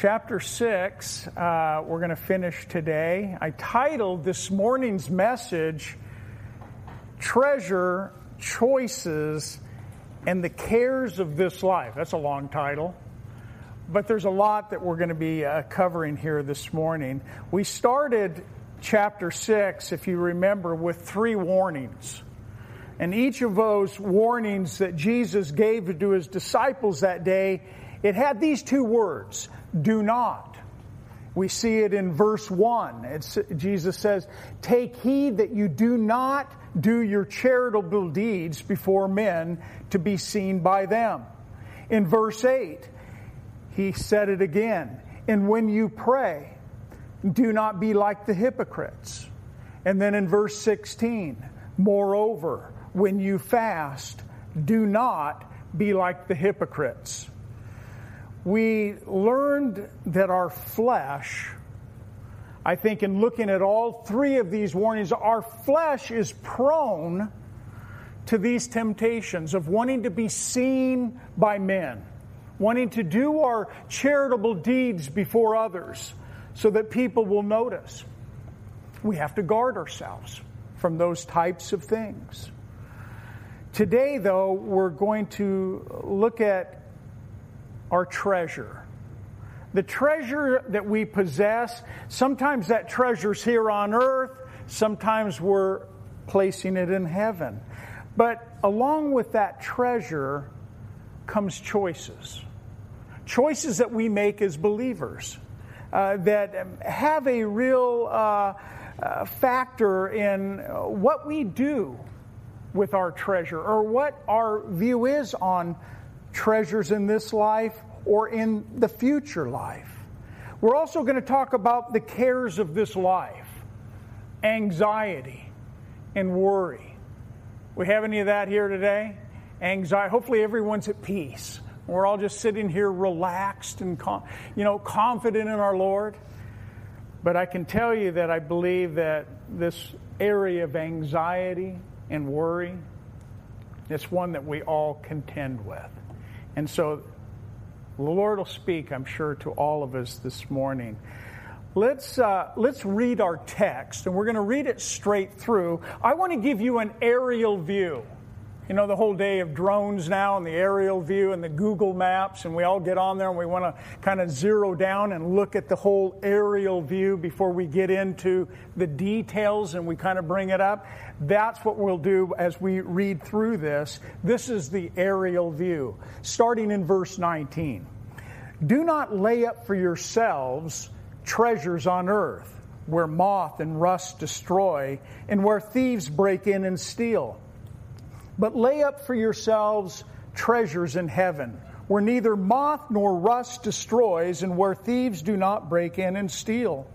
chapter 6, uh, we're going to finish today. I titled this morning's message, Treasure, Choices, and the Cares of This Life. That's a long title, but there's a lot that we're going to be uh, covering here this morning. We started chapter 6, if you remember, with three warnings. And each of those warnings that Jesus gave to his disciples that day, it had these two words do not. We see it in verse 1. It's, Jesus says, Take heed that you do not do your charitable deeds before men to be seen by them. In verse 8, he said it again. And when you pray, do not be like the hypocrites. And then in verse 16, moreover, when you fast, do not be like the hypocrites we learned that our flesh, I think, in looking at all three of these warnings, our flesh is prone to these temptations of wanting to be seen by men, wanting to do our charitable deeds before others so that people will notice. We have to guard ourselves from those types of things. Today, though, we're going to look at our treasure. The treasure that we possess, sometimes that treasure's here on earth, sometimes we're placing it in heaven. But along with that treasure comes choices. Choices that we make as believers uh, that have a real uh, uh, factor in what we do with our treasure or what our view is on treasures in this life or in the future life. We're also going to talk about the cares of this life, anxiety, and worry. We have any of that here today? Anxiety. Hopefully, everyone's at peace. We're all just sitting here relaxed and you know confident in our Lord. But I can tell you that I believe that this area of anxiety and worry, it's one that we all contend with. And so the Lord will speak, I'm sure, to all of us this morning. Let's, uh, let's read our text, and we're going to read it straight through. I want to give you an aerial view. You know, the whole day of drones now and the aerial view and the Google Maps, and we all get on there and we want to kind of zero down and look at the whole aerial view before we get into the details and we kind of bring it up. That's what we'll do as we read through this. This is the aerial view, starting in verse 19. Do not lay up for yourselves treasures on earth, where moth and rust destroy, and where thieves break in and steal but lay up for yourselves treasures in heaven, where neither moth nor rust destroys, and where thieves do not break in and steal.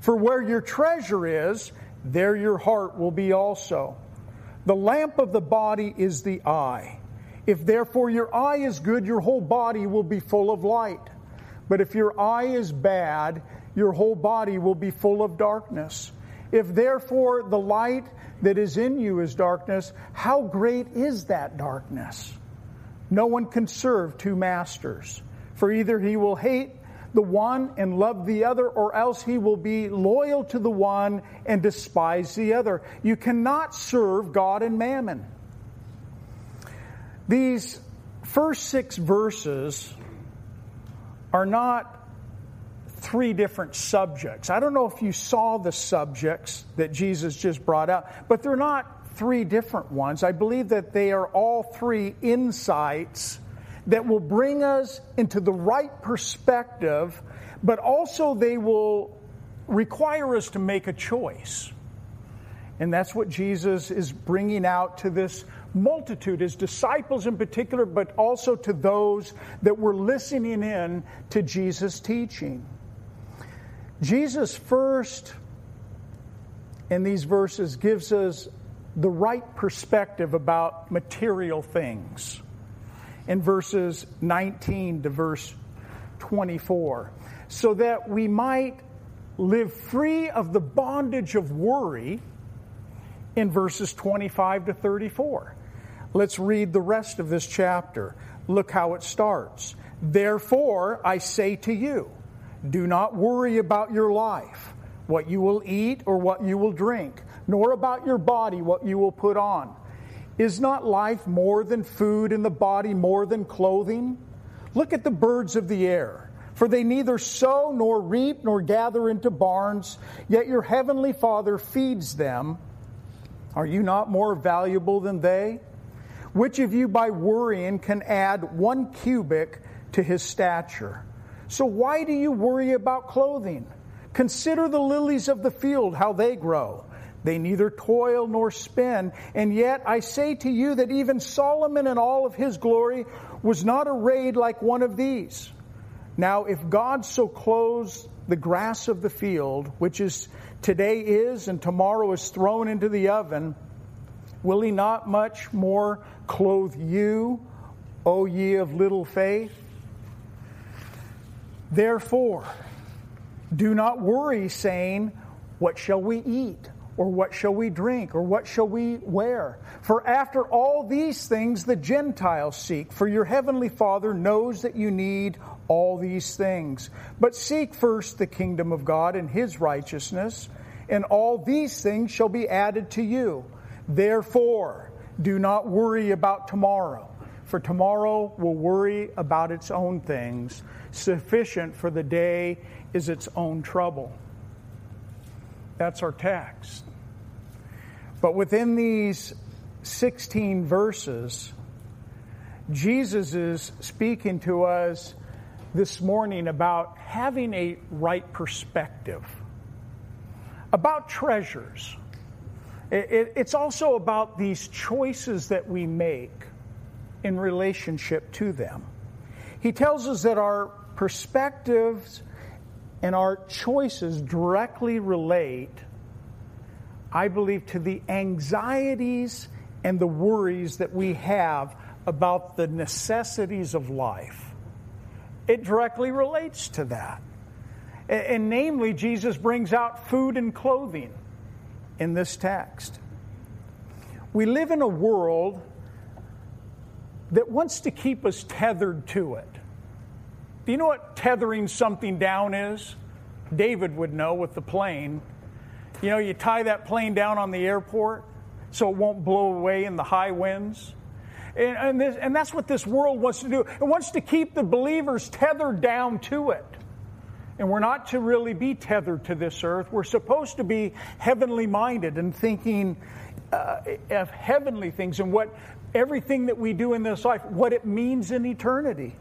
For where your treasure is, there your heart will be also. The lamp of the body is the eye. If therefore your eye is good, your whole body will be full of light. But if your eye is bad, your whole body will be full of darkness. If therefore the light that is in you is darkness, how great is that darkness? No one can serve two masters, for either he will hate the one and love the other, or else he will be loyal to the one and despise the other. You cannot serve God and mammon. These first six verses are not three different subjects. I don't know if you saw the subjects that Jesus just brought out, but they're not three different ones. I believe that they are all three insights that will bring us into the right perspective, but also they will require us to make a choice. And that's what Jesus is bringing out to this multitude, his disciples in particular, but also to those that were listening in to Jesus' teaching. Jesus first in these verses gives us the right perspective about material things in verses 19 to verse 24 so that we might live free of the bondage of worry in verses 25 to 34. Let's read the rest of this chapter. Look how it starts. Therefore, I say to you, Do not worry about your life, what you will eat or what you will drink, nor about your body, what you will put on. Is not life more than food and the body more than clothing? Look at the birds of the air, for they neither sow nor reap nor gather into barns, yet your heavenly Father feeds them. Are you not more valuable than they? Which of you by worrying can add one cubit to his stature? So why do you worry about clothing? Consider the lilies of the field, how they grow. They neither toil nor spin. And yet I say to you that even Solomon in all of his glory was not arrayed like one of these. Now, if God so clothes the grass of the field, which is today is and tomorrow is thrown into the oven, will he not much more clothe you, O ye of little faith? Therefore, do not worry, saying, What shall we eat? Or what shall we drink? Or what shall we wear? For after all these things the Gentiles seek, for your heavenly Father knows that you need all these things. But seek first the kingdom of God and his righteousness, and all these things shall be added to you. Therefore, do not worry about tomorrow, for tomorrow will worry about its own things. Sufficient for the day is its own trouble. That's our text. But within these 16 verses, Jesus is speaking to us this morning about having a right perspective, about treasures. it's also about these choices that we make in relationship to them. He tells us that our perspectives and our choices directly relate, I believe, to the anxieties and the worries that we have about the necessities of life. It directly relates to that. And, and namely, Jesus brings out food and clothing in this text. We live in a world that wants to keep us tethered to it. Do you know what tethering something down is? David would know with the plane. You know, you tie that plane down on the airport so it won't blow away in the high winds. And, and, this, and that's what this world wants to do. It wants to keep the believers tethered down to it. And we're not to really be tethered to this earth. We're supposed to be heavenly minded and thinking uh, of heavenly things and what everything that we do in this life, what it means in eternity.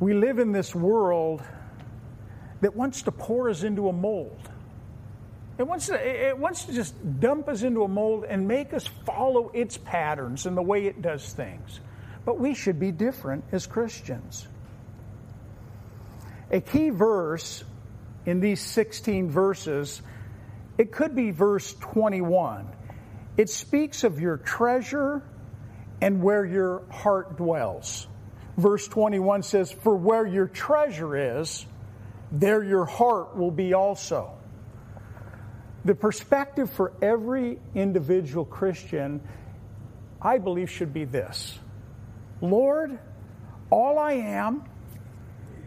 We live in this world that wants to pour us into a mold. It wants, to, it wants to just dump us into a mold and make us follow its patterns and the way it does things. But we should be different as Christians. A key verse in these 16 verses, it could be verse 21. It speaks of your treasure and where your heart dwells verse 21 says, For where your treasure is, there your heart will be also. The perspective for every individual Christian, I believe, should be this Lord, all I am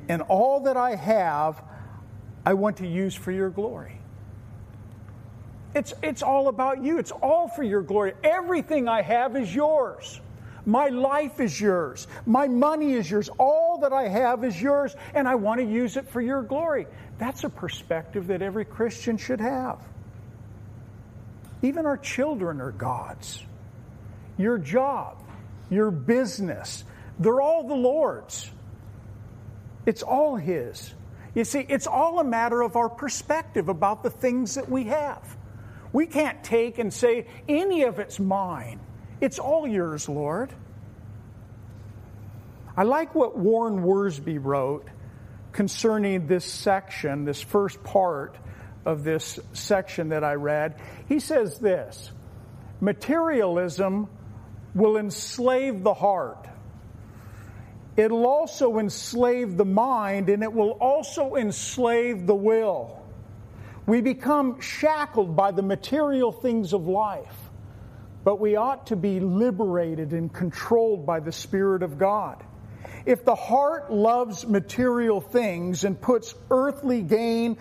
and all that I have, I want to use for your glory. It's, it's all about you. It's all for your glory. Everything I have is yours. My life is yours. My money is yours. All that I have is yours, and I want to use it for your glory. That's a perspective that every Christian should have. Even our children are God's. Your job, your business, they're all the Lord's. It's all His. You see, it's all a matter of our perspective about the things that we have. We can't take and say, any of it's mine. It's all yours, Lord. I like what Warren Wiersbe wrote concerning this section, this first part of this section that I read. He says this Materialism will enslave the heart. It'll also enslave the mind and it will also enslave the will. We become shackled by the material things of life but we ought to be liberated and controlled by the Spirit of God. If the heart loves material things and puts earthly gain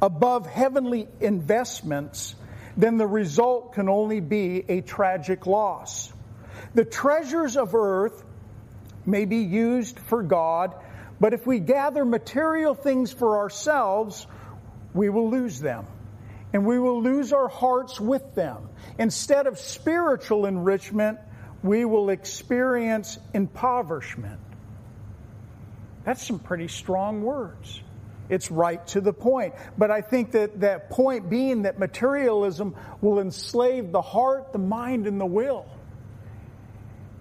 above heavenly investments, then the result can only be a tragic loss. The treasures of earth may be used for God, but if we gather material things for ourselves, we will lose them. And we will lose our hearts with them. Instead of spiritual enrichment, we will experience impoverishment. That's some pretty strong words. It's right to the point. But I think that that point being that materialism will enslave the heart, the mind, and the will.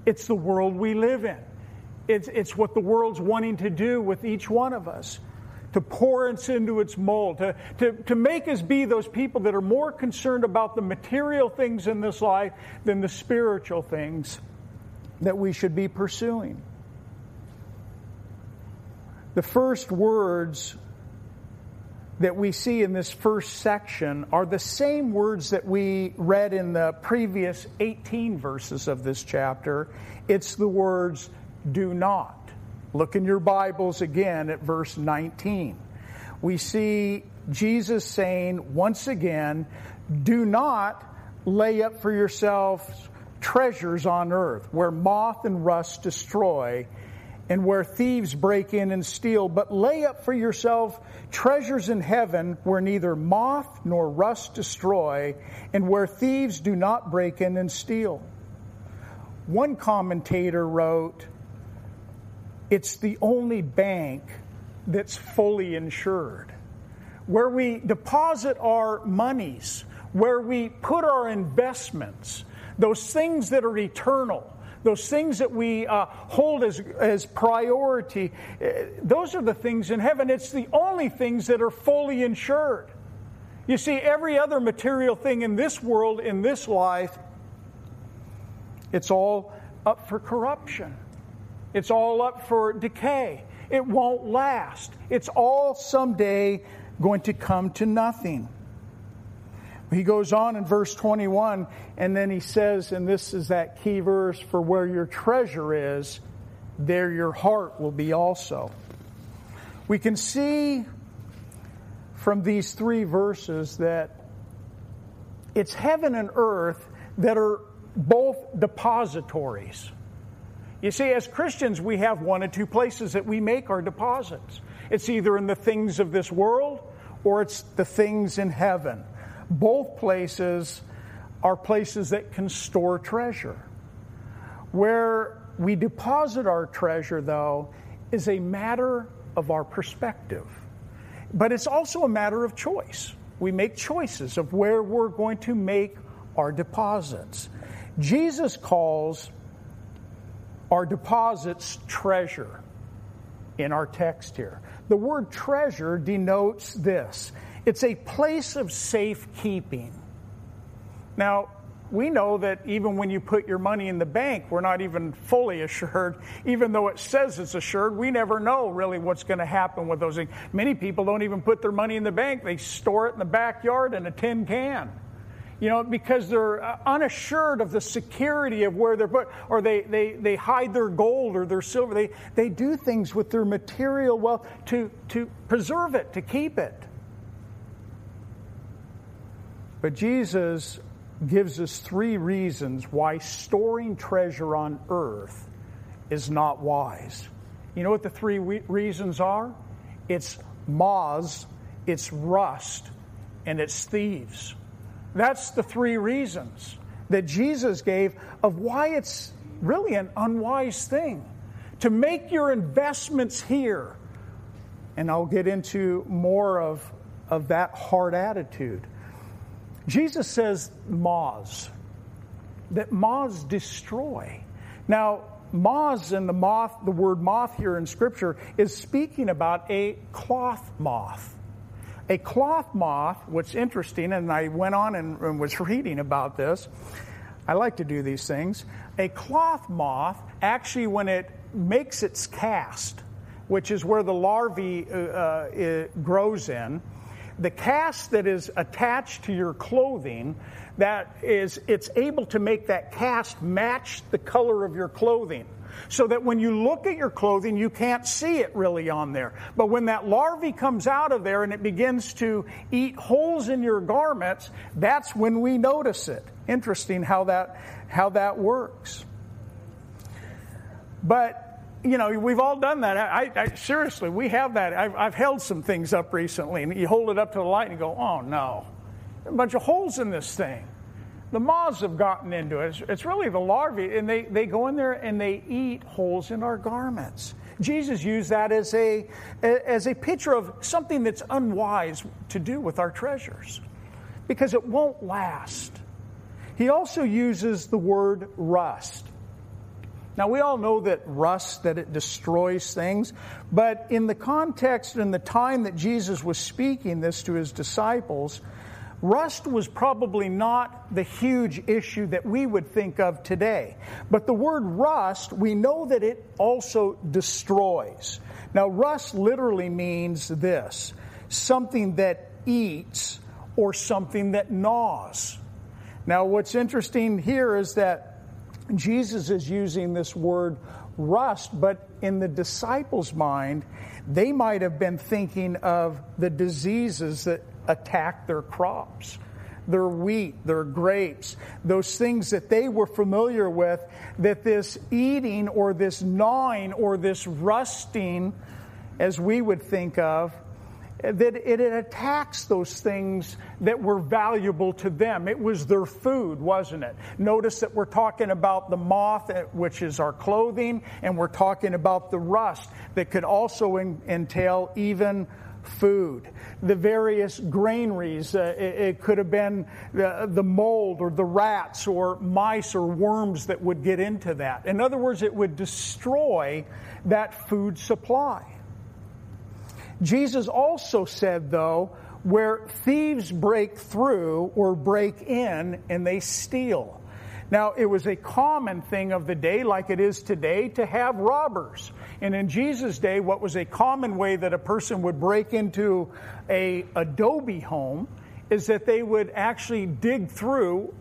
It's the world we live in. It's, it's what the world's wanting to do with each one of us to pour us into its mold, to, to, to make us be those people that are more concerned about the material things in this life than the spiritual things that we should be pursuing. The first words that we see in this first section are the same words that we read in the previous 18 verses of this chapter. It's the words, do not. Look in your Bibles again at verse 19. We see Jesus saying once again, do not lay up for yourselves treasures on earth where moth and rust destroy and where thieves break in and steal, but lay up for yourself treasures in heaven where neither moth nor rust destroy, and where thieves do not break in and steal. One commentator wrote, It's the only bank that's fully insured, where we deposit our monies, where we put our investments, those things that are eternal those things that we uh, hold as, as priority, uh, those are the things in heaven. It's the only things that are fully insured. You see, every other material thing in this world, in this life, it's all up for corruption. It's all up for decay. It won't last. It's all someday going to come to nothing. He goes on in verse 21, and then he says, and this is that key verse for where your treasure is, there your heart will be also. We can see from these three verses that it's heaven and earth that are both depositories. You see, as Christians, we have one of two places that we make our deposits. It's either in the things of this world or it's the things in heaven. Both places are places that can store treasure. Where we deposit our treasure, though, is a matter of our perspective. But it's also a matter of choice. We make choices of where we're going to make our deposits. Jesus calls our deposits treasure in our text here. The word treasure denotes this it's a place of safekeeping. Now, we know that even when you put your money in the bank, we're not even fully assured. Even though it says it's assured, we never know really what's going to happen with those things. Many people don't even put their money in the bank, they store it in the backyard in a tin can. You know, because they're uh, unassured of the security of where they're put, or they, they, they hide their gold or their silver. They, they do things with their material wealth to, to preserve it, to keep it. But Jesus gives us three reasons why storing treasure on earth is not wise. You know what the three reasons are? It's moths, it's rust, and it's thieves. That's the three reasons that Jesus gave of why it's really an unwise thing to make your investments here. And I'll get into more of, of that hard attitude. Jesus says moths, that moths destroy. Now, moths and the moth, the word moth here in Scripture is speaking about a cloth moth. A cloth moth, what's interesting, and I went on and, and was reading about this. I like to do these things. A cloth moth, actually, when it makes its cast, which is where the larvae uh, uh, grows in, the cast that is attached to your clothing that is it's able to make that cast match the color of your clothing so that when you look at your clothing, you can't see it really on there. But when that larvae comes out of there and it begins to eat holes in your garments, that's when we notice it. Interesting how that, how that works. But you know, we've all done that. I, I, seriously, we have that. I've, I've, held some things up recently, and you hold it up to the light and you go, "Oh no, a bunch of holes in this thing." The moths have gotten into it. It's, it's really the larvae, and they, they go in there and they eat holes in our garments. Jesus used that as a, as a picture of something that's unwise to do with our treasures because it won't last. He also uses the word rust. Now, we all know that rust, that it destroys things, but in the context and the time that Jesus was speaking this to his disciples, rust was probably not the huge issue that we would think of today. But the word rust, we know that it also destroys. Now, rust literally means this something that eats or something that gnaws. Now, what's interesting here is that Jesus is using this word rust, but in the disciples' mind, they might have been thinking of the diseases that attack their crops, their wheat, their grapes, those things that they were familiar with, that this eating or this gnawing or this rusting, as we would think of, that it attacks those things that were valuable to them. It was their food, wasn't it? Notice that we're talking about the moth, eh, which is our clothing, and we're talking about the rust that could also entail even food. The various granaries, uh, it, it, could have been the, the mold or the rats or mice or worms that would get into that. In other words, it would destroy that food supply. Jesus also said, though, where thieves break through or break in and they steal. Now, it was a common thing of the day, like it is today, to have robbers. And in Jesus' day, what was a common way that a person would break into a adobe home is that they would actually dig through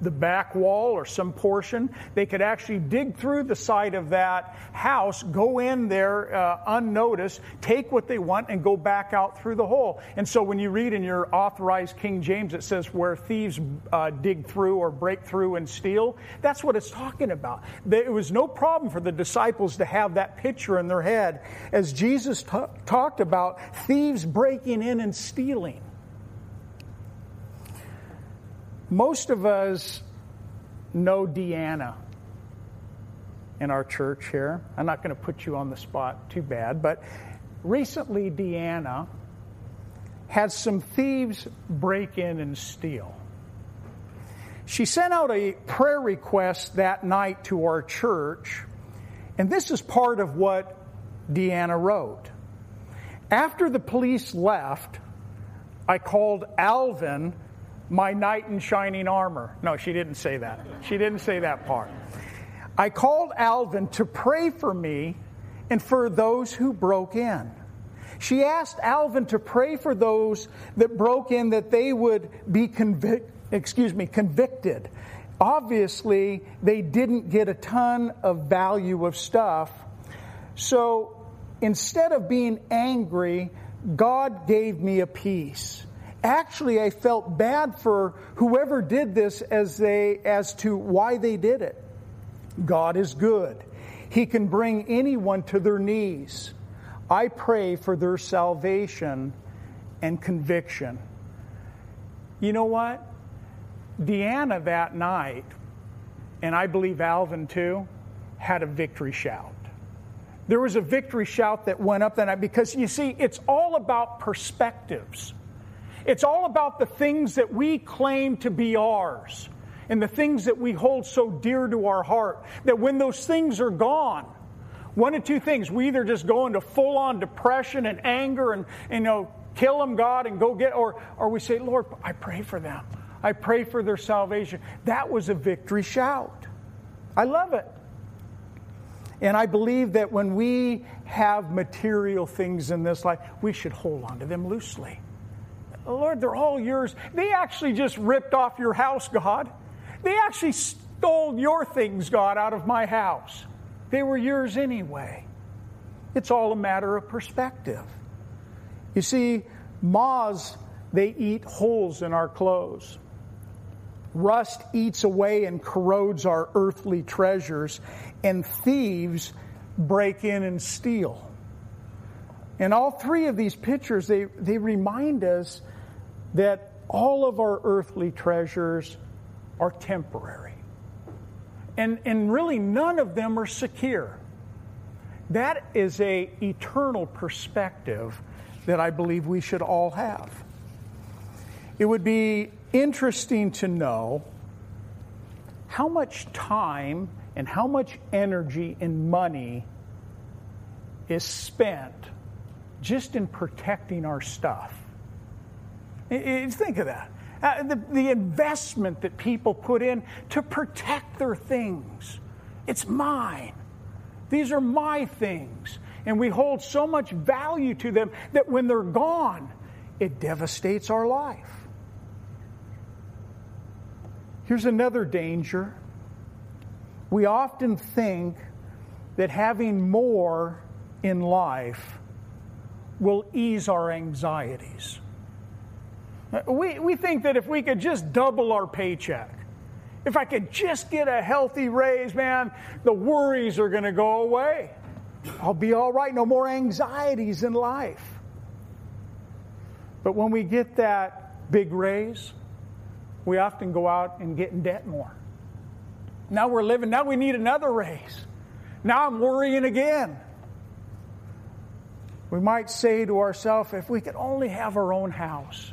the back wall or some portion. They could actually dig through the side of that house, go in there uh, unnoticed, take what they want, and go back out through the hole. And so when you read in your authorized King James, it says where thieves uh, dig through or break through and steal. That's what it's talking about. It was no problem for the disciples to have that picture in their head as Jesus t- talked about thieves breaking in and stealing. Most of us know Deanna in our church here. I'm not going to put you on the spot too bad, but recently Deanna had some thieves break in and steal. She sent out a prayer request that night to our church, and this is part of what Deanna wrote. After the police left, I called Alvin my knight in shining armor. No, she didn't say that. She didn't say that part. I called Alvin to pray for me and for those who broke in. She asked Alvin to pray for those that broke in that they would be convic- excuse me, convicted. Obviously, they didn't get a ton of value of stuff. So instead of being angry, God gave me a peace actually I felt bad for whoever did this as they as to why they did it. God is good. He can bring anyone to their knees. I pray for their salvation and conviction. You know what? Deanna that night, and I believe Alvin too, had a victory shout. There was a victory shout that went up that night because you see, it's all about perspectives. It's all about the things that we claim to be ours and the things that we hold so dear to our heart that when those things are gone, one of two things. We either just go into full on depression and anger and, you know, kill them, God, and go get, or, or we say, Lord, I pray for them. I pray for their salvation. That was a victory shout. I love it. And I believe that when we have material things in this life, we should hold on to them loosely. Oh, Lord, they're all yours. They actually just ripped off your house, God. They actually stole your things, God, out of my house. They were yours anyway. It's all a matter of perspective. You see, moths, they eat holes in our clothes. Rust eats away and corrodes our earthly treasures, and thieves break in and steal. And all three of these pictures, they, they remind us that all of our earthly treasures are temporary. And, and really, none of them are secure. That is a eternal perspective that I believe we should all have. It would be interesting to know how much time and how much energy and money is spent just in protecting our stuff. Think of that. Uh, the, the investment that people put in to protect their things. It's mine. These are my things. And we hold so much value to them that when they're gone, it devastates our life. Here's another danger. We often think that having more in life will ease our anxieties. We, we think that if we could just double our paycheck, if I could just get a healthy raise, man, the worries are going to go away. I'll be all right. No more anxieties in life. But when we get that big raise, we often go out and get in debt more. Now we're living, now we need another raise. Now I'm worrying again. We might say to ourselves, if we could only have our own house,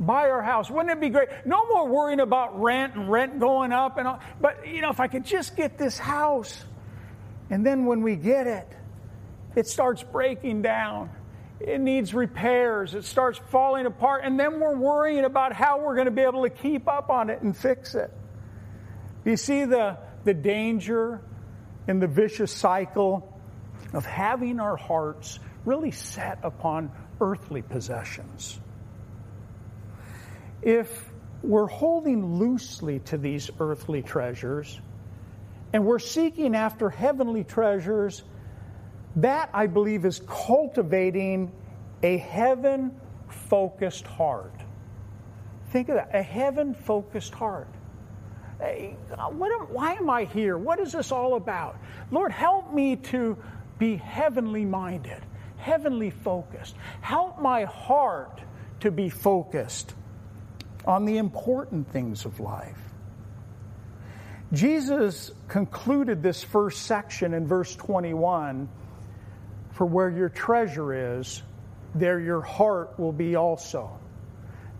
buy our house, wouldn't it be great? No more worrying about rent and rent going up and all. But, you know, if I could just get this house, and then when we get it, it starts breaking down. It needs repairs. It starts falling apart. And then we're worrying about how we're going to be able to keep up on it and fix it. You see the, the danger and the vicious cycle of having our hearts really set upon earthly possessions. If we're holding loosely to these earthly treasures and we're seeking after heavenly treasures, that I believe is cultivating a heaven focused heart. Think of that a heaven focused heart. Hey, am, why am I here? What is this all about? Lord, help me to be heavenly minded heavenly focused. Help my heart to be focused on the important things of life. Jesus concluded this first section in verse 21 For where your treasure is, there your heart will be also.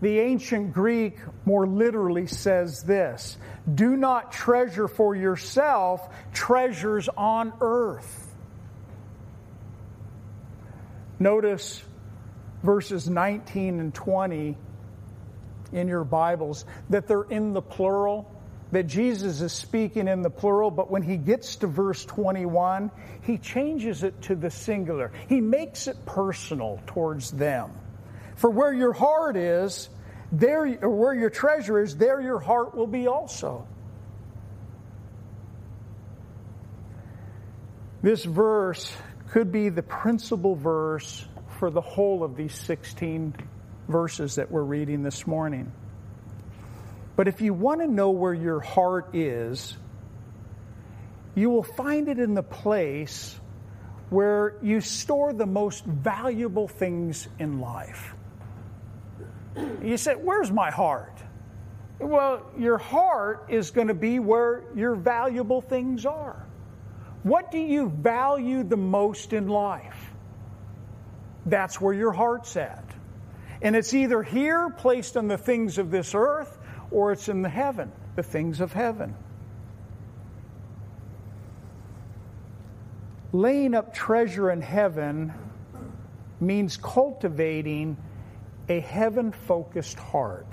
The ancient Greek more literally says this Do not treasure for yourself treasures on earth Notice verses 19 and 20 in your Bibles that they're in the plural, that Jesus is speaking in the plural, but when he gets to verse 21, he changes it to the singular. He makes it personal towards them. For where your heart is, there, or where your treasure is, there your heart will be also. This verse could be the principal verse for the whole of these 16 verses that we're reading this morning. But if you want to know where your heart is, you will find it in the place where you store the most valuable things in life. You say, Where's my heart? Well, your heart is going to be where your valuable things are. What do you value the most in life? That's where your heart's at. And it's either here, placed on the things of this earth, or it's in the heaven, the things of heaven. Laying up treasure in heaven means cultivating a heaven focused heart.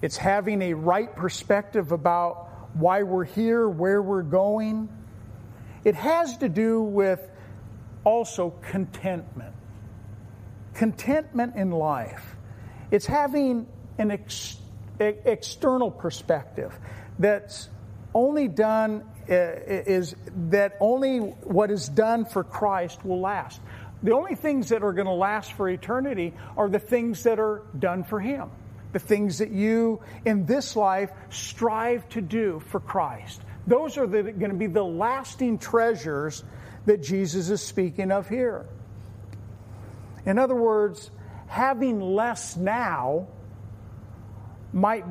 It's having a right perspective about why we're here, where we're going it has to do with also contentment. Contentment in life. It's having an ex- external perspective that's only done uh, is that only what is done for Christ will last. The only things that are going to last for eternity are the things that are done for Him. The things that you in this life strive to do for Christ. Those are the, going to be the lasting treasures that Jesus is speaking of here. In other words, having less now might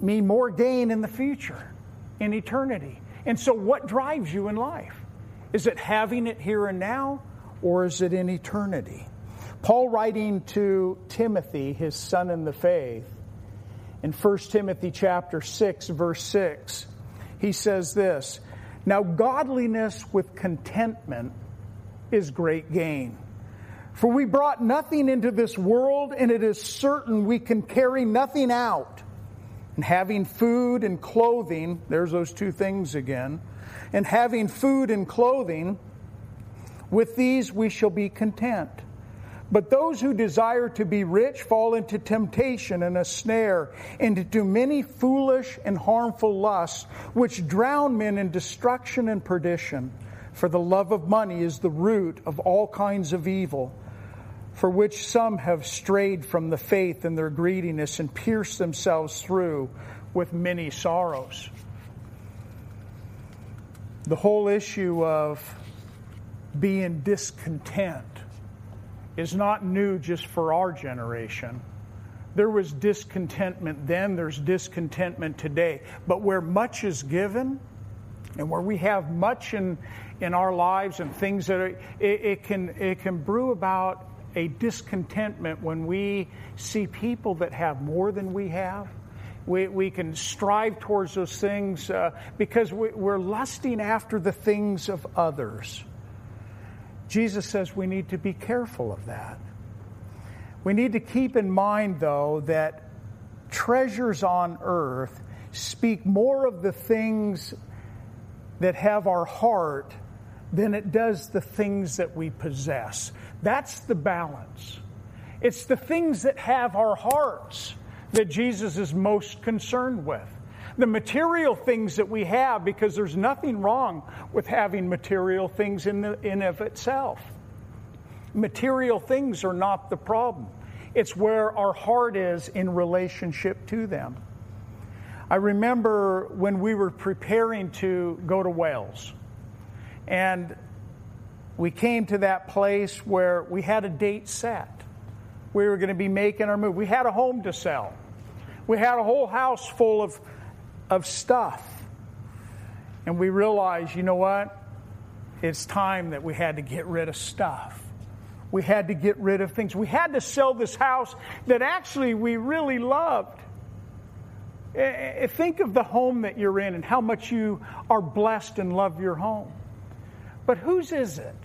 mean more gain in the future, in eternity. And so, what drives you in life? Is it having it here and now, or is it in eternity? Paul, writing to Timothy, his son in the faith, in 1 Timothy chapter 6, verse 6, he says this Now, godliness with contentment is great gain. For we brought nothing into this world, and it is certain we can carry nothing out. And having food and clothing, there's those two things again, and having food and clothing, with these we shall be content. But those who desire to be rich fall into temptation and a snare, and into many foolish and harmful lusts, which drown men in destruction and perdition. For the love of money is the root of all kinds of evil for which some have strayed from the faith in their greediness and pierced themselves through with many sorrows. The whole issue of being discontent is not new just for our generation. There was discontentment then, there's discontentment today. But where much is given, and where we have much in, in our lives and things that are, it, it, can, it can brew about a discontentment when we see people that have more than we have. We, we can strive towards those things uh, because we, we're lusting after the things of others. Jesus says we need to be careful of that. We need to keep in mind, though, that treasures on earth speak more of the things that have our heart than it does the things that we possess. That's the balance. It's the things that have our hearts that Jesus is most concerned with. The material things that we have, because there's nothing wrong with having material things in, the, in of itself. Material things are not the problem. It's where our heart is in relationship to them. I remember when we were preparing to go to Wales, and we came to that place where we had a date set. We were going to be making our move. We had a home to sell. We had a whole house full of, of stuff. And we realized, you know what? It's time that we had to get rid of stuff. We had to get rid of things. We had to sell this house that actually we really loved. Eh, eh, think of the home that you're in and how much you are blessed and love your home. But whose is it?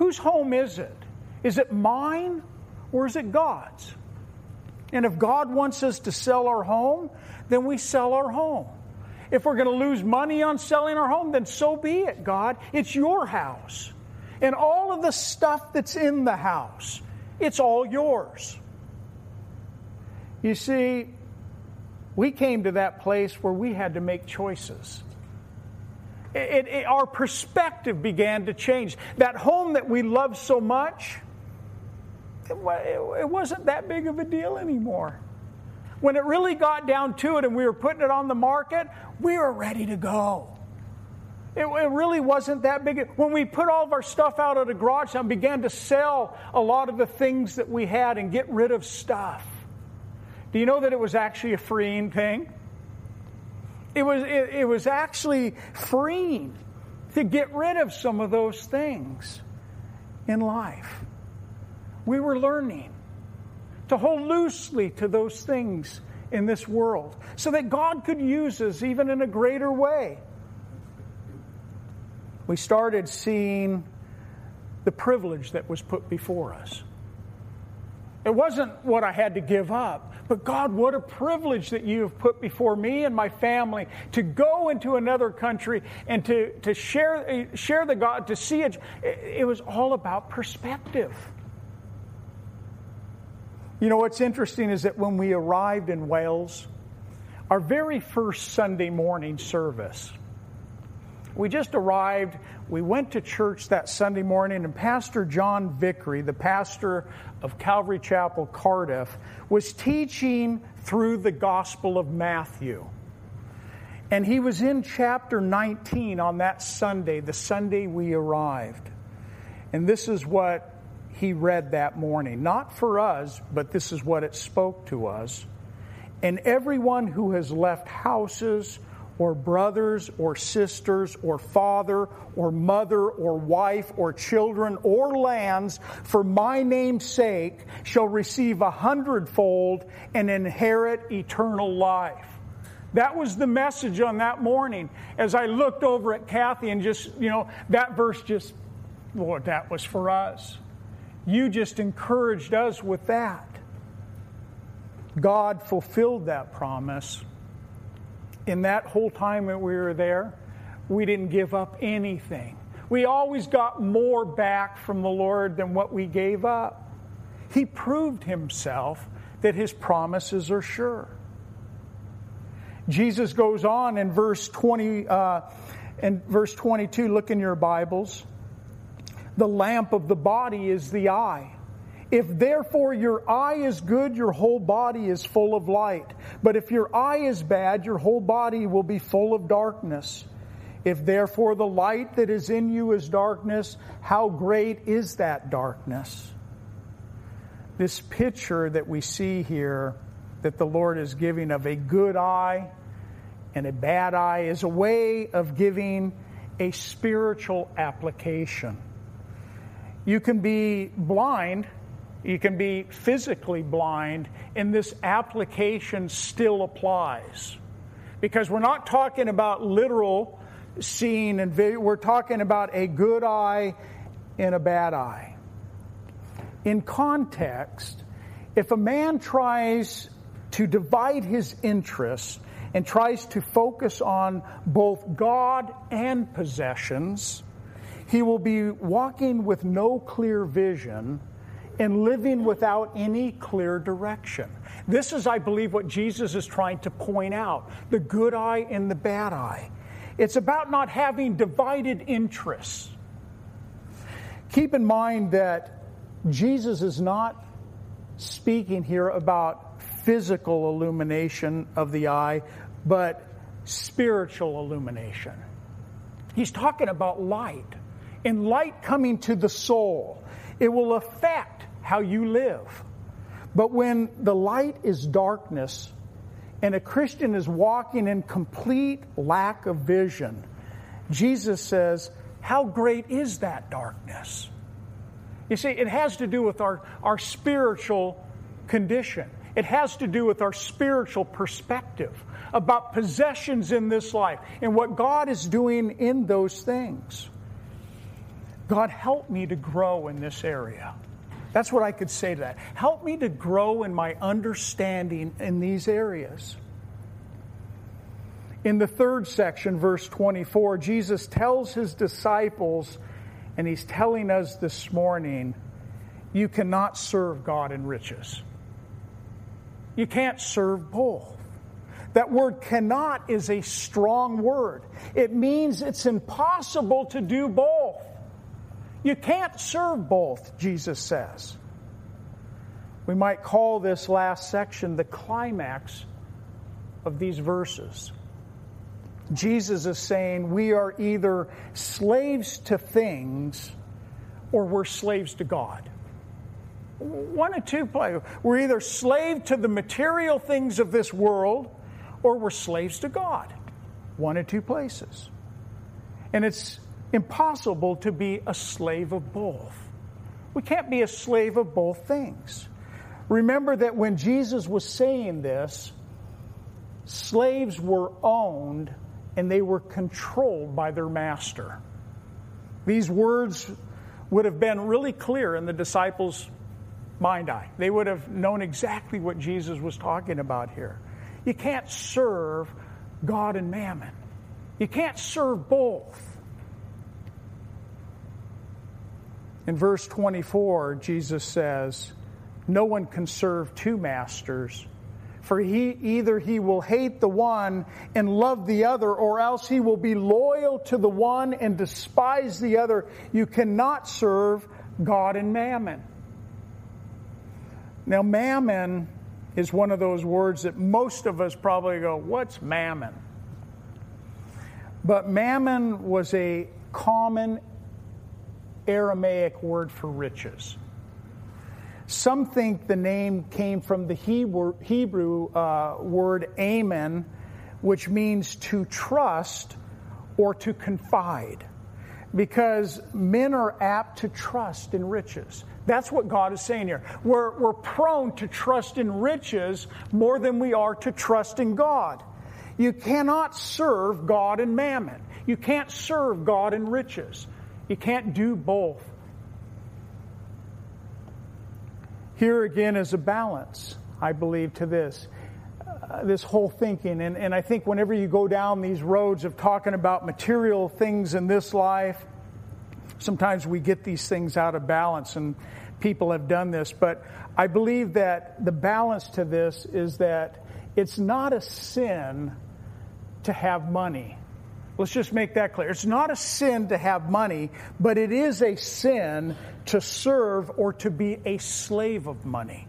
Whose home is it? Is it mine or is it God's? And if God wants us to sell our home, then we sell our home. If we're going to lose money on selling our home, then so be it, God. It's your house. And all of the stuff that's in the house, it's all yours. You see, we came to that place where we had to make choices it, it, our perspective began to change. That home that we loved so much, it, it wasn't that big of a deal anymore. When it really got down to it and we were putting it on the market, we were ready to go. It, it, really wasn't that big. When we put all of our stuff out of the garage and began to sell a lot of the things that we had and get rid of stuff, do you know that it was actually a freeing thing? It was, it, it was actually freeing to get rid of some of those things in life. We were learning to hold loosely to those things in this world so that God could use us even in a greater way. We started seeing the privilege that was put before us. It wasn't what I had to give up, but God, what a privilege that you have put before me and my family to go into another country and to, to share, eh, share the God, to see it. It was all about perspective. You know, what's interesting is that when we arrived in Wales, our very first Sunday morning service, we just arrived. We went to church that Sunday morning, and Pastor John Vickery, the pastor of Calvary Chapel, Cardiff, was teaching through the Gospel of Matthew. And he was in chapter 19 on that Sunday, the Sunday we arrived. And this is what he read that morning. Not for us, but this is what it spoke to us. And everyone who has left houses, or brothers or sisters or father or mother or wife or children or lands for my name's sake shall receive a hundredfold and inherit eternal life. That was the message on that morning. As I looked over at Kathy and just, you know, that verse just, Lord, that was for us. You just encouraged us with that. God fulfilled that promise in that whole time that we were there, we didn't give up anything. We always got more back from the Lord than what we gave up. He proved himself that his promises are sure. Jesus goes on in verse 20 uh, in verse 22 look in your bibles the lamp of the body is the eye if therefore your eye is good, your whole body is full of light. But if your eye is bad, your whole body will be full of darkness. If therefore the light that is in you is darkness, how great is that darkness? This picture that we see here that the Lord is giving of a good eye and a bad eye is a way of giving a spiritual application. You can be blind you can be physically blind, and this application still applies. Because we're not talking about literal seeing and video, we're talking about a good eye and a bad eye. In context, if a man tries to divide his interests and tries to focus on both God and possessions, he will be walking with no clear vision and living without any clear direction. This is, I believe, what Jesus is trying to point out the good eye and the bad eye. It's about not having divided interests. Keep in mind that Jesus is not speaking here about physical illumination of the eye, but spiritual illumination. He's talking about light, and light coming to the soul. It will affect how you live. But when the light is darkness and a Christian is walking in complete lack of vision, Jesus says, How great is that darkness? You see, it has to do with our, our spiritual condition. It has to do with our spiritual perspective about possessions in this life and what God is doing in those things. God, help me to grow in this area. That's what I could say to that. Help me to grow in my understanding in these areas. In the third section, verse 24, Jesus tells his disciples, and he's telling us this morning, you cannot serve God and riches. You can't serve both. That word cannot is a strong word. It means it's impossible to do both. You can't serve both, Jesus says. We might call this last section the climax of these verses. Jesus is saying we are either slaves to things or we're slaves to God. One of two places. We're either slave to the material things of this world or we're slaves to God. One of two places. And it's impossible to be a slave of both. We can't be a slave of both things. Remember that when Jesus was saying this, slaves were owned and they were controlled by their master. These words would have been really clear in the disciples' mind eye. They would have known exactly what Jesus was talking about here. You can't serve God and mammon. You can't serve both. In verse 24, Jesus says, No one can serve two masters, For he either he will hate the one and love the other, or else he will be loyal to the one and despise the other. You cannot serve God and mammon. Now, mammon is one of those words that most of us probably go, What's mammon? But mammon was a common Aramaic word for riches. Some think the name came from the Hebrew, Hebrew uh, word amen, which means to trust or to confide, because men are apt to trust in riches. That's what God is saying here. We're, we're prone to trust in riches more than we are to trust in God. You cannot serve God and mammon. You can't serve God and riches. You can't do both. Here again is a balance, I believe, to this. Uh, this whole thinking. And, and I think whenever you go down these roads of talking about material things in this life, sometimes we get these things out of balance, and people have done this. But I believe that the balance to this is that it's not a sin to have money. Let's just make that clear. It's not a sin to have money, but it is a sin to serve or to be a slave of money.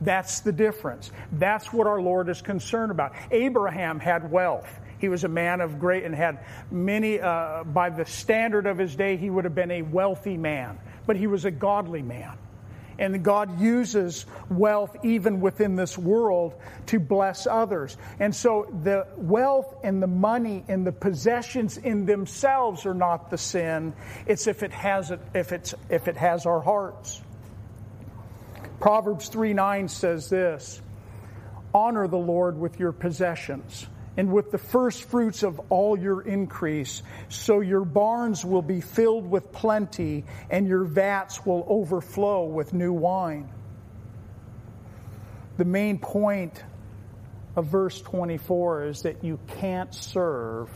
That's the difference. That's what our Lord is concerned about. Abraham had wealth. He was a man of great and had many, uh, by the standard of his day, he would have been a wealthy man, but he was a godly man. And God uses wealth even within this world to bless others. And so the wealth and the money and the possessions in themselves are not the sin. It's if it has it, if it's if it has our hearts. Proverbs 3 9 says this Honor the Lord with your possessions and with the first fruits of all your increase. So your barns will be filled with plenty, and your vats will overflow with new wine. The main point of verse 24 is that you can't serve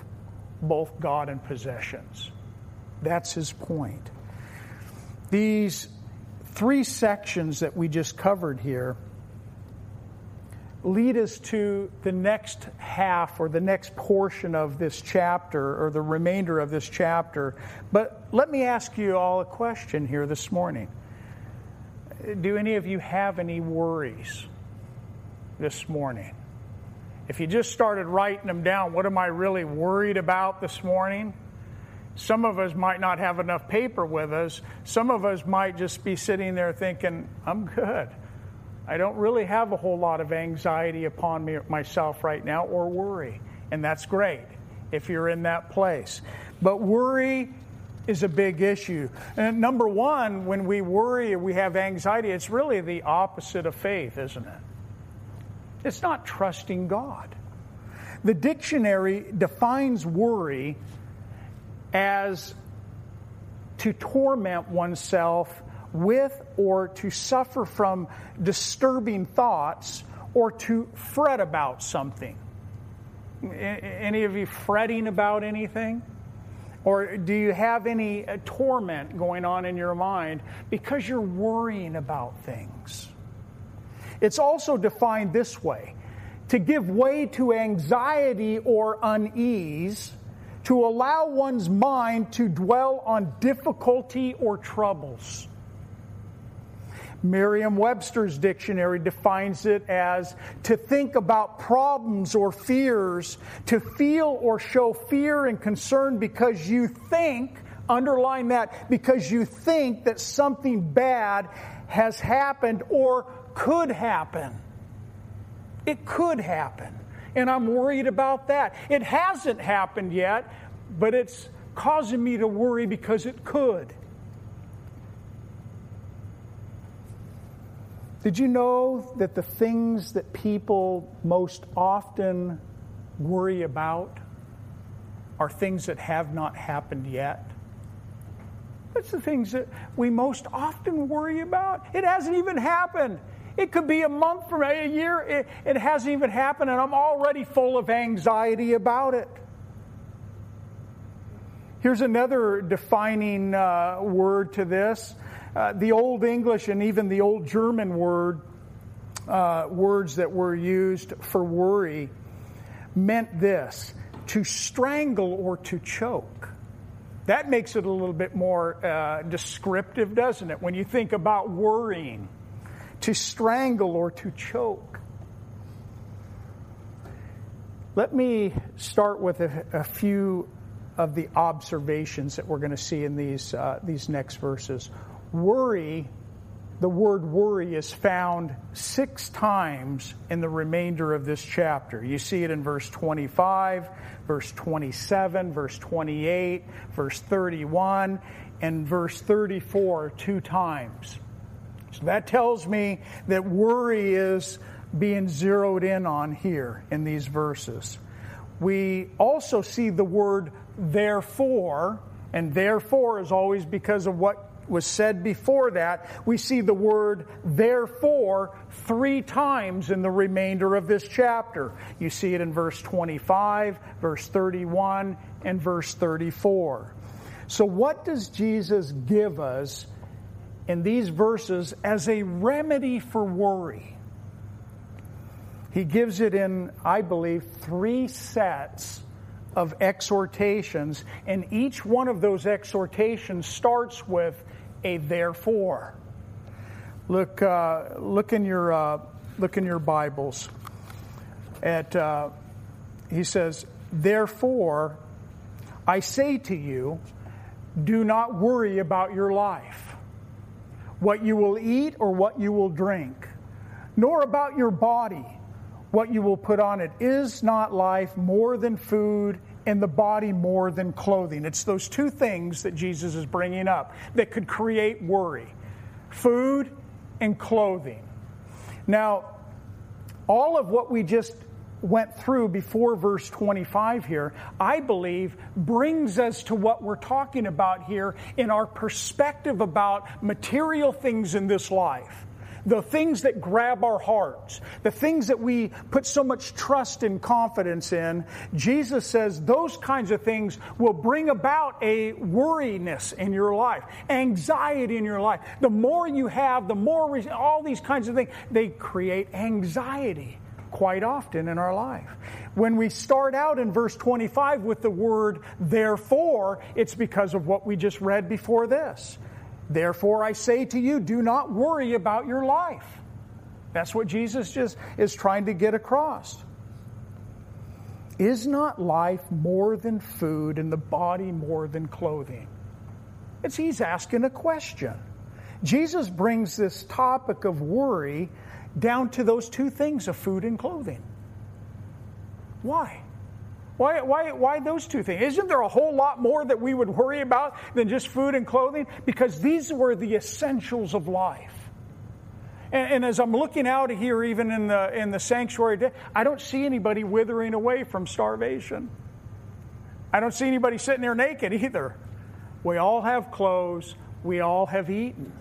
both God and possessions. That's his point. These three sections that we just covered here lead us to the next half or the next portion of this chapter or the remainder of this chapter. But let me ask you all a question here this morning. Do any of you have any worries this morning? If you just started writing them down, what am I really worried about this morning? Some of us might not have enough paper with us. Some of us might just be sitting there thinking, I'm good. I don't really have a whole lot of anxiety upon me myself right now or worry. And that's great if you're in that place. But worry is a big issue. And number one, when we worry or we have anxiety, it's really the opposite of faith, isn't it? It's not trusting God. The dictionary defines worry as to torment oneself with or to suffer from disturbing thoughts or to fret about something. Any of you fretting about anything? Or do you have any uh, torment going on in your mind because you're worrying about things? It's also defined this way to give way to anxiety or unease, to allow one's mind to dwell on difficulty or troubles. Merriam Webster's dictionary defines it as to think about problems or fears, to feel or show fear and concern because you think, underline that, because you think that something bad has happened or could happen. It could happen. And I'm worried about that. It hasn't happened yet, but it's causing me to worry because it could. Did you know that the things that people most often worry about are things that have not happened yet? That's the things that we most often worry about. It hasn't even happened. It could be a month from a year. It, it hasn't even happened, and I'm already full of anxiety about it. Here's another defining uh, word to this uh, the Old English and even the Old German word uh, words that were used for worry meant this to strangle or to choke. That makes it a little bit more uh, descriptive, doesn't it? When you think about worrying, to strangle or to choke. Let me start with a, a few of the observations that we're going to see in these, uh, these next verses. Worry the word worry is found six times in the remainder of this chapter. You see it in verse 25, verse 27, verse 28, verse 31, and verse 34 two times. So that tells me that worry is being zeroed in on here in these verses. We also see the word therefore, and therefore is always because of what was said before that, we see the word therefore three times in the remainder of this chapter. You see it in verse 25, verse 31, and verse 34. So, what does Jesus give us in these verses as a remedy for worry? He gives it in, I believe, three sets of exhortations, and each one of those exhortations starts with a therefore. Look, uh, look in your uh, look in your Bibles. At uh, he says, therefore, I say to you, do not worry about your life, what you will eat or what you will drink, nor about your body, what you will put on it. Is not life more than food? And the body more than clothing. It's those two things that Jesus is bringing up that could create worry food and clothing. Now, all of what we just went through before verse 25 here, I believe brings us to what we're talking about here in our perspective about material things in this life the things that grab our hearts, the things that we put so much trust and confidence in, Jesus says those kinds of things will bring about a worriness in your life, anxiety in your life. The more you have, the more all these kinds of things, they create anxiety quite often in our life. When we start out in verse 25 with the word therefore, it's because of what we just read before this. Therefore, I say to you, do not worry about your life. That's what Jesus just is trying to get across. Is not life more than food and the body more than clothing? It's he's asking a question. Jesus brings this topic of worry down to those two things of food and clothing. Why? Why, why, why those two things? Isn't there a whole lot more that we would worry about than just food and clothing? Because these were the essentials of life. And, and, as I'm looking out of here, even in the, in the sanctuary, I don't see anybody withering away from starvation. I don't see anybody sitting there naked either. We all have clothes. We all have eaten.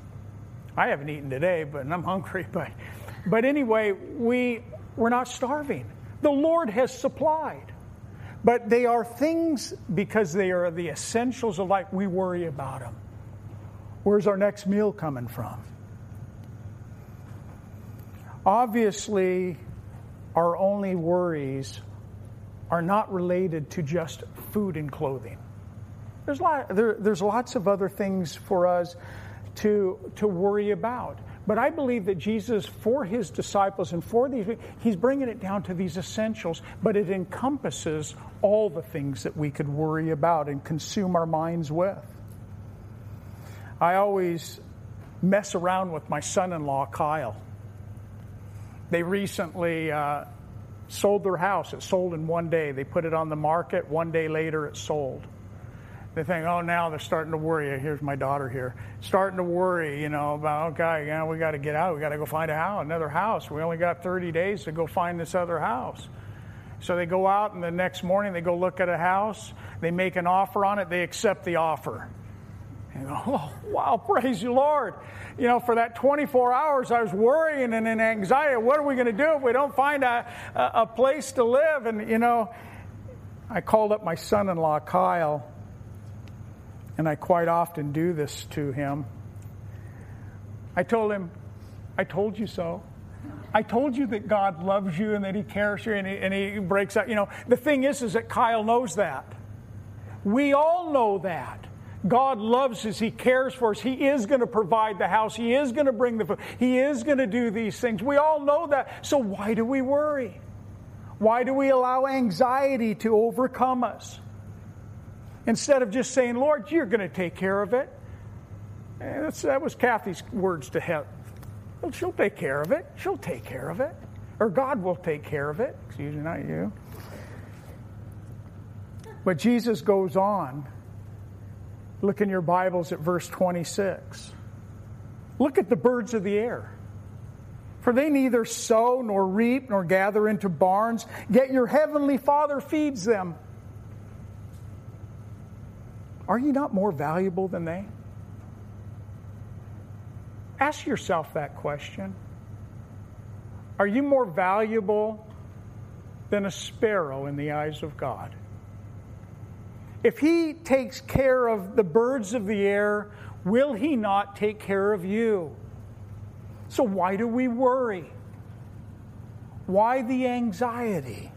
I haven't eaten today, but I'm hungry. But, but anyway, we, we're not starving. The Lord has supplied. But they are things because they are the essentials of life. We worry about them. Where's our next meal coming from? Obviously, our only worries are not related to just food and clothing. There's, lot, there, there's lots of other things for us to, to worry about. But I believe that Jesus, for his disciples and for these, he's bringing it down to these essentials, but it encompasses all the things that we could worry about and consume our minds with. I always mess around with my son in law, Kyle. They recently uh, sold their house. It sold in one day. They put it on the market. One day later, it sold they think, oh, now they're starting to worry. Here's my daughter here, starting to worry, you know, about okay, know, we got to get out. We got to go find a house, another house. We only got 30 days to go find this other house. So they go out, and the next morning they go look at a house. They make an offer on it. They accept the offer. And go, oh, wow, praise you, Lord. You know, for that 24 hours, I was worrying and in anxiety. What are we going to do if we don't find a, a, a place to live? And, you know, I called up my son in law, Kyle and I quite often do this to him. I told him, I told you so. I told you that God loves you and that He cares for you and he, and he breaks out. You know, the thing is, is that Kyle knows that. We all know that. God loves us. He cares for us. He is going to provide the house. He is going to bring the food. He is going to do these things. We all know that. So why do we worry? Why do we allow anxiety to overcome us? Instead of just saying, Lord, you're going to take care of it. Eh, that was Kathy's words to heaven. Well, she'll take care of it. She'll take care of it. Or God will take care of it. Excuse me, not you. But Jesus goes on. Look in your Bibles at verse 26. Look at the birds of the air. For they neither sow nor reap nor gather into barns, yet your heavenly Father feeds them. Are you not more valuable than they? Ask yourself that question. Are you more valuable than a sparrow in the eyes of God? If He takes care of the birds of the air, will He not take care of you? So, why do we worry? Why the anxiety?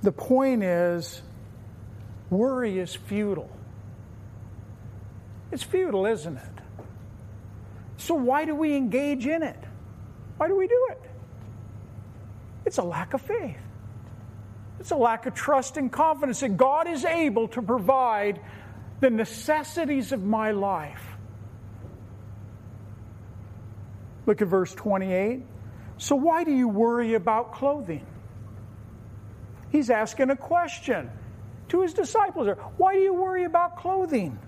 The point is, worry is futile. It's futile, isn't it? So, why do we engage in it? Why do we do it? It's a lack of faith. It's a lack of trust and confidence that God is able to provide the necessities of my life. Look at verse 28. So, why do you worry about clothing? He's asking a question to his disciples. Why do you worry about clothing?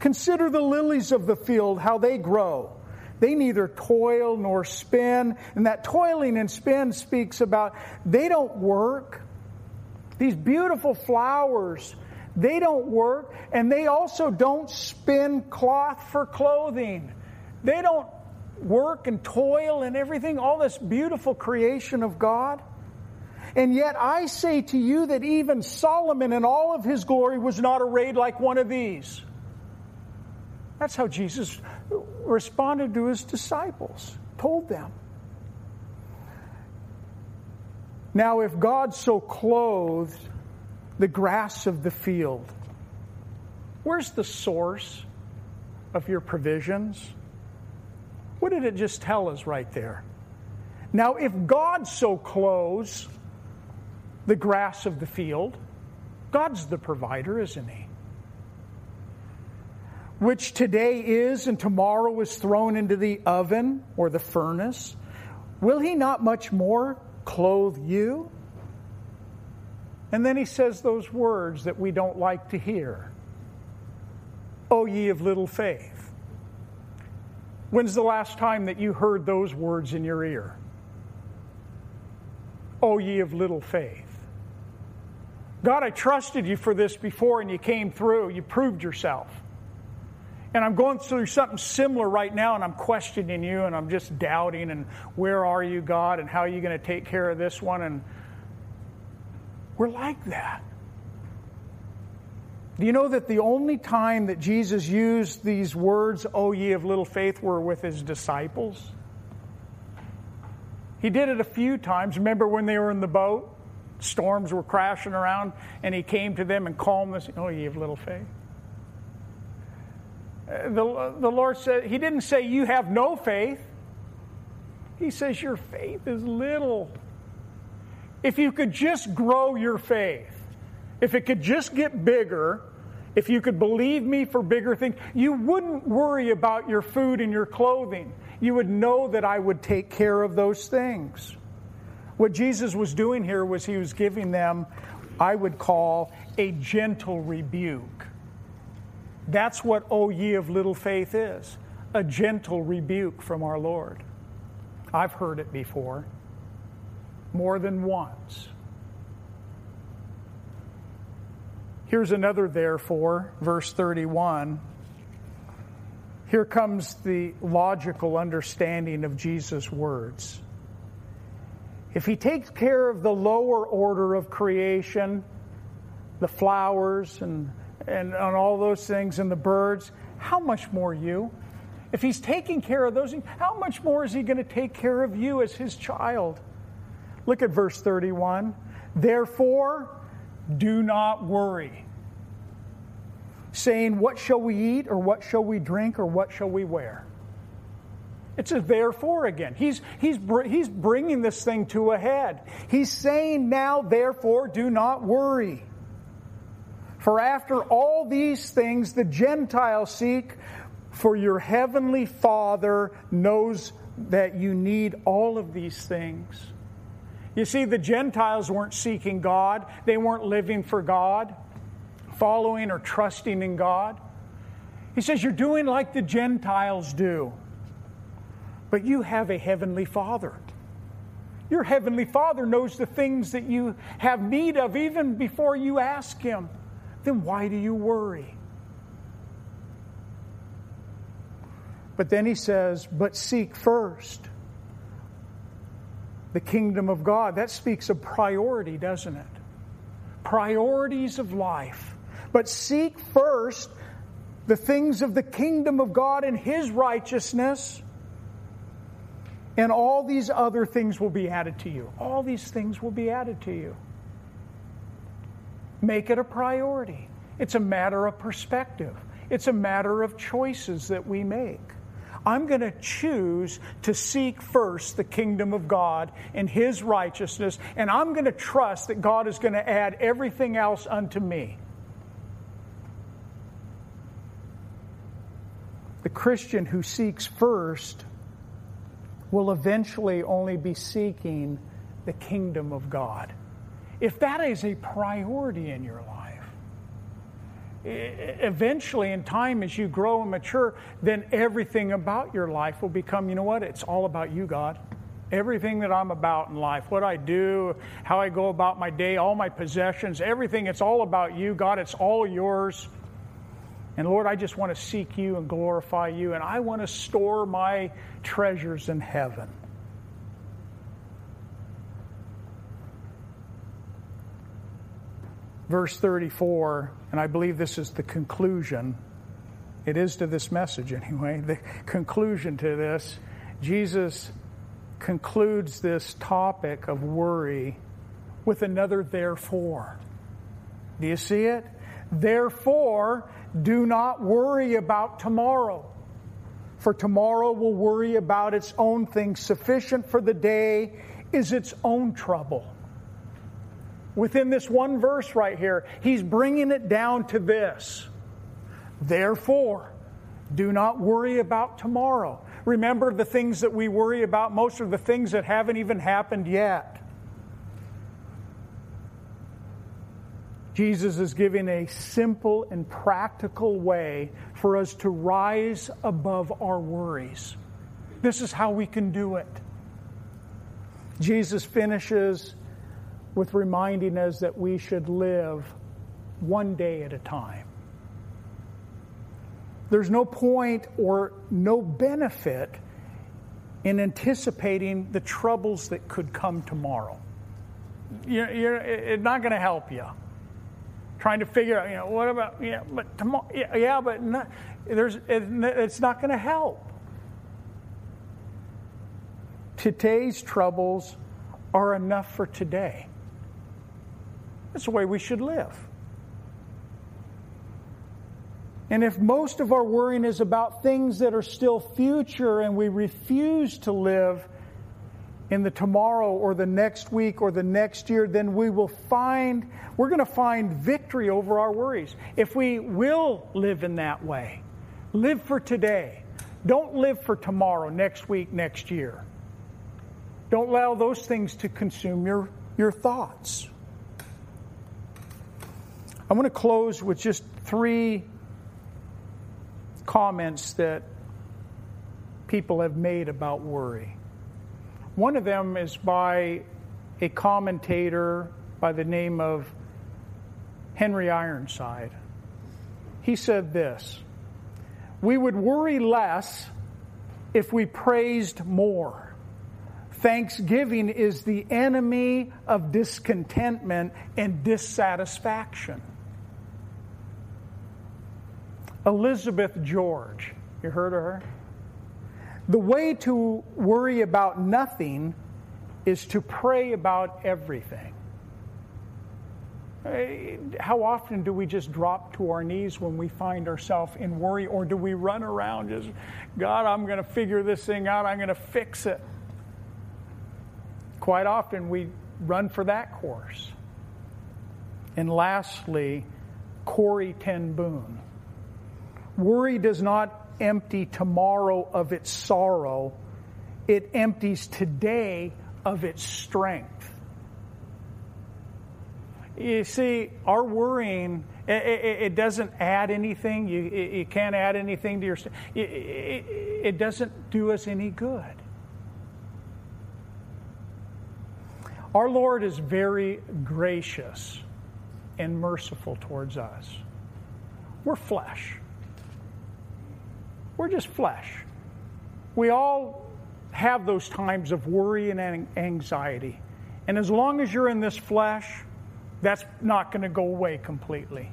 Consider the lilies of the field, how they grow. They neither toil nor spin. And that toiling and spin speaks about they don't work. These beautiful flowers, they don't work. And they also don't spin cloth for clothing. They don't work and toil and everything, all this beautiful creation of God. And yet I say to you that even Solomon in all of his glory was not arrayed like one of these. That's how Jesus responded to his disciples, told them. Now, if God so clothed the grass of the field, where's the source of your provisions? What did it just tell us right there? Now, if God so clothes the grass of the field, God's the provider, isn't He? which today is and tomorrow is thrown into the oven or the furnace, will he not much more clothe you? And then he says those words that we don't like to hear O ye of little faith. When's the last time that you heard those words in your ear? O ye of little faith. God, I trusted you for this before and you came through. You proved yourself. And I'm going through something similar right now, and I'm questioning you, and I'm just doubting, and where are you, God, and how are you going to take care of this one? And we're like that. Do you know that the only time that Jesus used these words, O ye of little faith, were with his disciples? He did it a few times. Remember when they were in the boat? Storms were crashing around, and he came to them and calmed them. Oh, ye of little faith uh, the, the Lord said, He didn't say you have no faith. He says your faith is little. If you could just grow your faith, if it could just get bigger, if you could believe me for bigger things, you wouldn't worry about your food and your clothing. You would know that I would take care of those things. What Jesus was doing here was he was giving them, I would call, a gentle rebuke. That's what, O ye of little faith, is a gentle rebuke from our Lord. I've heard it before, more than once. Here's another therefore, verse 31. Here comes the logical understanding of Jesus' words. If he takes care of the lower order of creation, the flowers and and on all those things and the birds, how much more you? if He's taking care of those how much more is He going to take care of you as His child? Look at verse 31. Therefore, do not worry, saying, What shall we eat, or what shall we drink, or what shall we wear? It's a therefore again. He's, he's, he's bringing this thing to a head. He's saying now, therefore, do not worry. For after all these things the Gentiles seek, for your heavenly Father knows that you need all of these things. You see, the Gentiles weren't seeking God, they weren't living for God, following or trusting in God. He says, You're doing like the Gentiles do but you have a heavenly Father. Your heavenly Father knows the things that you have need of even before you ask Him. Then why do you worry? But then He says, But seek first the kingdom of God. That speaks of priority, doesn't it? Priorities of life. But seek first the things of the kingdom of God and His righteousness and all these other things will be added to you. All these things will be added to you. Make it a priority. It's a matter of perspective, it's a matter of choices that we make. I'm going to choose to seek first the kingdom of God and His righteousness, and I'm going to trust that God is going to add everything else unto me. The Christian who seeks first will eventually only be seeking the kingdom of God. If that is a priority in your life, eventually in time as you grow and mature, then everything about your life will become, you know what? It's all about you, God. Everything that I'm about in life, what I do, how I go about my day, all my possessions, everything, it's all about you, God. It's all yours. And Lord, I just want to seek you and glorify you, and I want to store my treasures in heaven. Verse 34, and I believe this is the conclusion. It is to this message anyway. The conclusion to this. Jesus concludes this topic of worry with another therefore. Do you see it? Therefore, do not worry about tomorrow, for tomorrow will worry about its own things. Sufficient for the day is its own trouble. Within this one verse right here, he's bringing it down to this. Therefore, do not worry about tomorrow. Remember, the things that we worry about, most are the things that haven't even happened yet. Jesus is giving a simple and practical way for us to rise above our worries. This is how we can do it. Jesus finishes with reminding us that we should live one day at a time. There's no point or no benefit in anticipating the troubles that could come tomorrow. You're, you're, it's not going to help you trying to figure out, you know, what about, yeah, but tomorrow, yeah, yeah but not, there's, it, it's not going to help. Today's troubles are enough for today. That's the way we should live. And if most of our worrying is about things that are still future and we refuse to live in the tomorrow or the next week or the next year, then we will find, we're going to find victory over our worries. If we will live in that way, live for today. Don't live for tomorrow, next week, next year. Don't allow those things to consume your, your thoughts. I want to close with just three comments that people have made about worry. One of them is by a commentator by the name of Henry Ironside. He said this We would worry less if we praised more. Thanksgiving is the enemy of discontentment and dissatisfaction. Elizabeth George, you heard of her? The way to worry about nothing is to pray about everything. Eh, how often do we just drop to our knees when we find ourselves in worry, or do we run around just, God, I'm going to figure this thing out, I'm going to fix it? Quite often we run for that course. And lastly, Corrie ten Boom. Worry does not empty tomorrow of its sorrow, it empties today of its strength. You see, our worrying, it, it, it doesn't add anything. You, it, you, can't add anything to your. It, doesn't do us any good. Our Lord is very gracious and merciful towards us. We're flesh. We're just flesh. We all have those times of worry and anxiety. And as long as you're in this flesh, that's not going to go away completely.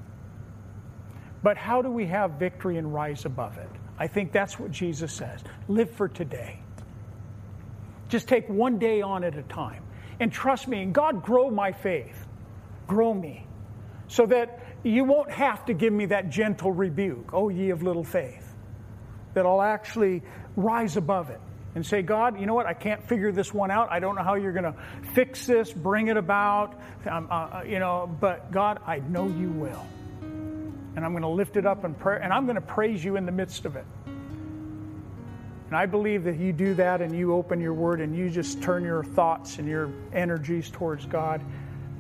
But how do we have victory and rise above it? I think that's what Jesus says. Live for today. Just take one day on at a time. And trust me, and God, grow my faith. Grow me. So that you won't have to give me that gentle rebuke, oh, ye of little faith. That I'll actually rise above it and say, God, you know what? I can't figure this one out. I don't know how you're going to fix this, bring it about, um, uh, you know, but God, I know you will. And I'm going to lift it up in prayer, and I'm going to praise you in the midst of it. And I believe that you do that and you open your word and you just turn your thoughts and your energies towards God.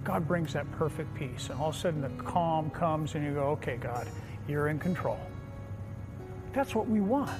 God brings that perfect peace. And all of a sudden the calm comes and you go, okay, God, you're in control. That's what we want.